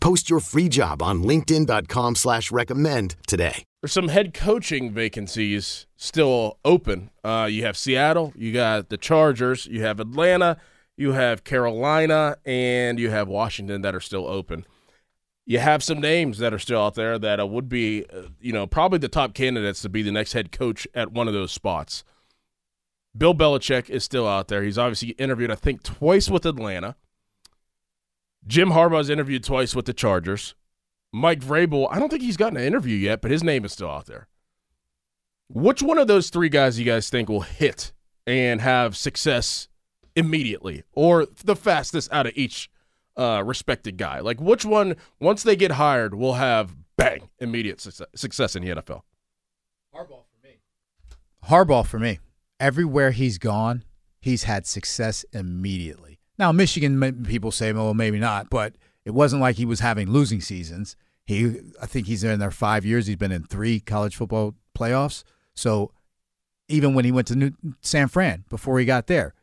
Post your free job on LinkedIn.com slash recommend today. There's some head coaching vacancies still open. Uh, you have Seattle, you got the Chargers, you have Atlanta, you have Carolina, and you have Washington that are still open. You have some names that are still out there that uh, would be, uh, you know, probably the top candidates to be the next head coach at one of those spots. Bill Belichick is still out there. He's obviously interviewed, I think, twice with Atlanta. Jim Harbaugh's interviewed twice with the Chargers. Mike Vrabel, I don't think he's gotten an interview yet, but his name is still out there. Which one of those three guys you guys think will hit and have success immediately, or the fastest out of each uh, respected guy? Like, which one, once they get hired, will have bang immediate success, success in the NFL? Harbaugh for me. Harbaugh for me. Everywhere he's gone, he's had success immediately. Now, Michigan people say, well, maybe not, but it wasn't like he was having losing seasons. He, I think he's in there five years. He's been in three college football playoffs. So even when he went to New, San Fran before he got there,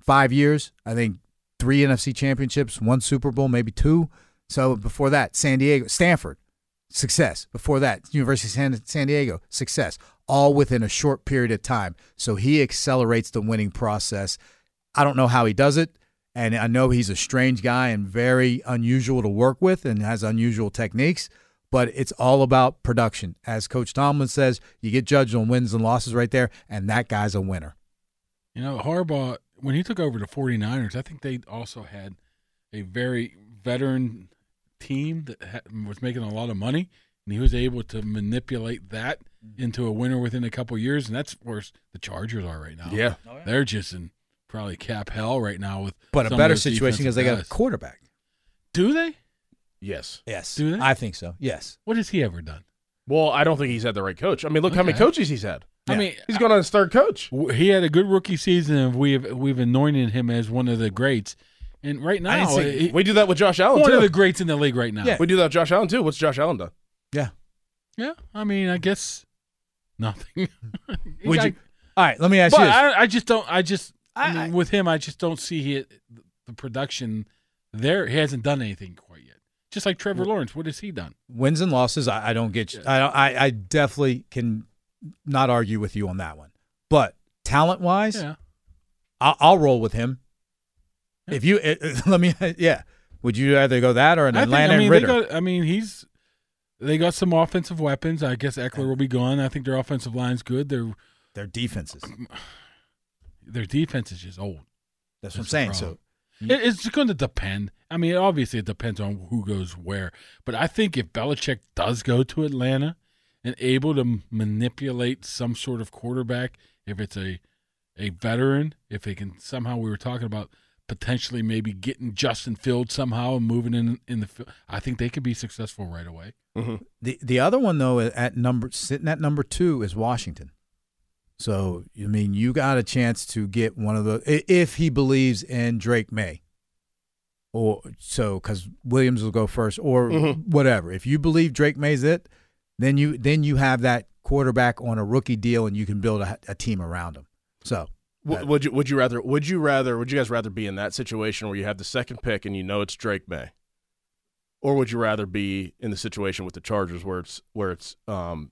five years. I think three NFC championships, one Super Bowl, maybe two. So before that, San Diego, Stanford, success. Before that, University of San, San Diego, success. All within a short period of time. So he accelerates the winning process. I don't know how he does it. And I know he's a strange guy and very unusual to work with and has unusual techniques, but it's all about production. As Coach Tomlin says, you get judged on wins and losses right there, and that guy's a winner. You know, Harbaugh, when he took over the 49ers, I think they also had a very veteran team that was making a lot of money, and he was able to manipulate that mm-hmm. into a winner within a couple years, and that's where the Chargers are right now. Yeah. Oh, yeah. They're just in probably cap hell right now with but a better situation because they got a quarterback. Do they? Yes. Yes. Do they? I think so. Yes. What has he ever done? Well, I don't think he's had the right coach. I mean, look how many Okay. coaches he's had. I mean, He's going on his third coach. w- he had a good rookie season, and we've we've anointed him as one of the greats. And right I didn't now, say- he- We do that with Josh Allen one too. of the greats in the league right now. Yeah. we do that with Josh Allen too. What's Josh Allen done? Yeah. Yeah, I mean, I guess nothing. Would I- you? All right. Let me ask But you. This. I, I just don't. I just I, I- mean, with him, I just don't see he, the production there. He hasn't done anything quite yet. Just like Trevor Lawrence, what has he done? wins and losses, I, I don't get. You. I, I I definitely can not argue with you on that one. But talent wise, Yeah, I'll, I'll roll with him. If you eh, eh, let me, yeah. Would you rather go that or an I think. I mean, they Ritter? got. I mean, he's. They got some offensive weapons. I guess Ekeler will be gone. I think their offensive line's good. Their Their defenses. Their defense is just old. That's what I'm That's the saying. So problem. It, it's going to depend. I mean, obviously, it depends on who goes where. But I think if Belichick does go to Atlanta and able to manipulate some sort of quarterback, if it's a a veteran, if they can somehow, we were talking about potentially maybe getting Justin Fields somehow and moving in in the field, I think they could be successful right away. Mm-hmm. the the other one though at number sitting at number two is Washington. So I mean, you got a chance to get one of the if he believes in Drake Maye, or so because Williams will go first or Mhm. whatever. If you believe Drake Maye's it, then you then you have that quarterback on a rookie deal, and you can build a, a team around him. So W- would you would you rather would you rather would you guys rather be in that situation where you have the second pick and you know it's Drake Maye, or would you rather be in the situation with the Chargers where it's where it's um,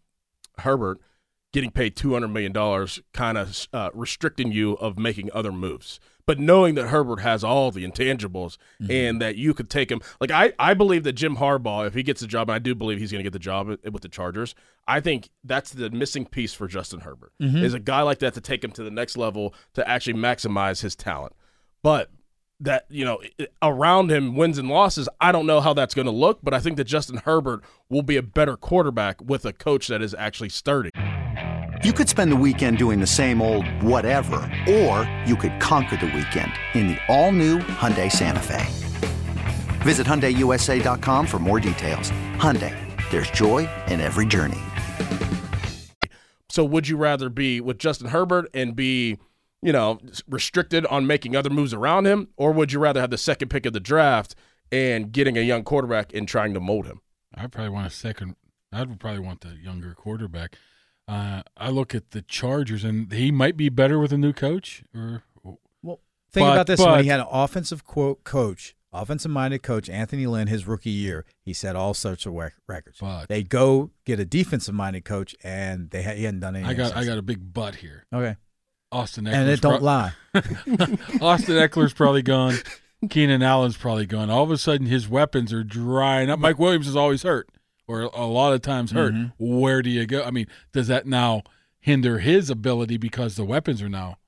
Herbert getting paid two hundred million dollars, kind of uh, restricting you of making other moves, but knowing that Herbert has all the intangibles Mm-hmm. and that you could take him. Like I, I believe that Jim Harbaugh, if he gets the job, and I do believe he's going to get the job with with the Chargers, I think that's the missing piece for Justin Herbert Mm-hmm. is a guy like that to take him to the next level to actually maximize his talent. But that you know around him wins and losses i don't know how that's going to look but i think that justin herbert will be a better quarterback with a coach that is actually sturdy You could spend the weekend doing the same old whatever, or you could conquer the weekend in the all-new Hyundai Santa Fe. Visit HyundaiUSA.com for more details. Hyundai, there's joy in every journey. so would you rather be with justin herbert and be you know restricted on making other moves around him or would you rather have the second pick of the draft and getting a young quarterback and trying to mold him I probably want a second. I'd probably want the younger quarterback. Uh, I look at the Chargers, and he might be better with a new coach. Or Well, think But- about this: when he had an offensive quote coach, offensive-minded coach, Anthony Lynn, his rookie year, he set all sorts of records. But- they go get a defensive-minded coach, and they ha- he hadn't done anything. I got I got a big butt here. okay, Austin Ekeler's and it don't pro- lie. Austin Ekeler's probably gone. Keenan Allen's probably gone. All of a sudden, his weapons are drying up. Mike Williams is always hurt, or a lot of times hurt. Mm-hmm. Where do you go? I mean, does that now hinder his ability because the weapons are now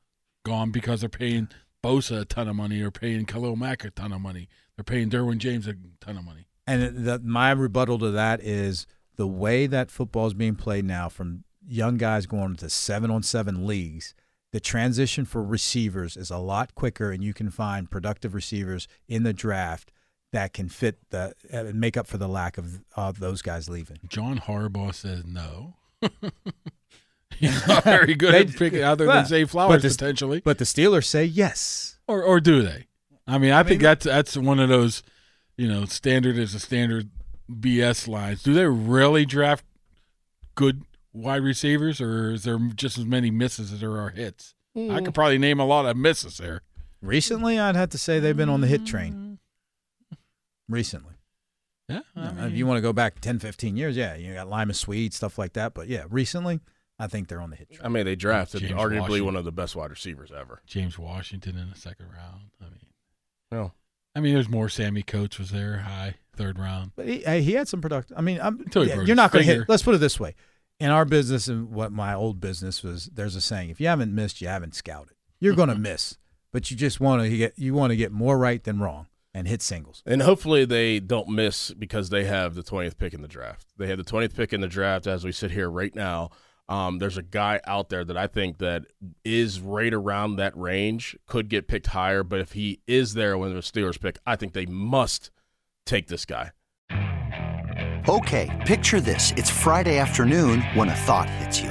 gone because they're paying Bosa a ton of money or paying Khalil Mack a ton of money? They're paying Derwin James a ton of money. And the, my rebuttal to that is the way that football is being played now, from young guys going to seven on seven leagues. The transition for receivers is a lot quicker, and you can find productive receivers in the draft that can fit the uh, make up for the lack of of those guys leaving. John Harbaugh says no. He's not very good They- at picking other Well, than Zay but Flowers the- potentially. But the Steelers say yes. Or or do they? I mean, I, think that's that's one of those, you know, standard is a standard BS lines. Do they really draft good wide receivers, or is there just as many misses as there are hits? I could probably name a lot of misses there. Recently, I'd have to say they've been on the hit train. Recently. Yeah, I mean, if you want to go back 10, 15 years, yeah, you got Limas Sweed, stuff like that. But yeah, recently, I think they're on the hit train. i mean they drafted James arguably Washington. one of the best wide receivers ever James Washington in the second round. I mean, well, I mean, there's more. Sammy Coates was there, high third round. But he, he had some production. I mean, I'm, Until he yeah, you're not going to finger. hit. Let's put it this way: in our business and what my old business was, there's a saying: if you haven't missed, you haven't scouted. You're going to mm-hmm. miss, but you just want to get you want to get more right than wrong and hit singles. And hopefully they don't miss because they have the 20th pick in the draft. They have the 20th pick in the draft as we sit here right now. Um, there's a guy out there that I think that is right around that range, could get picked higher, but if he is there when the Steelers pick, I think they must take this guy. Okay, picture this. It's Friday afternoon when a thought hits you.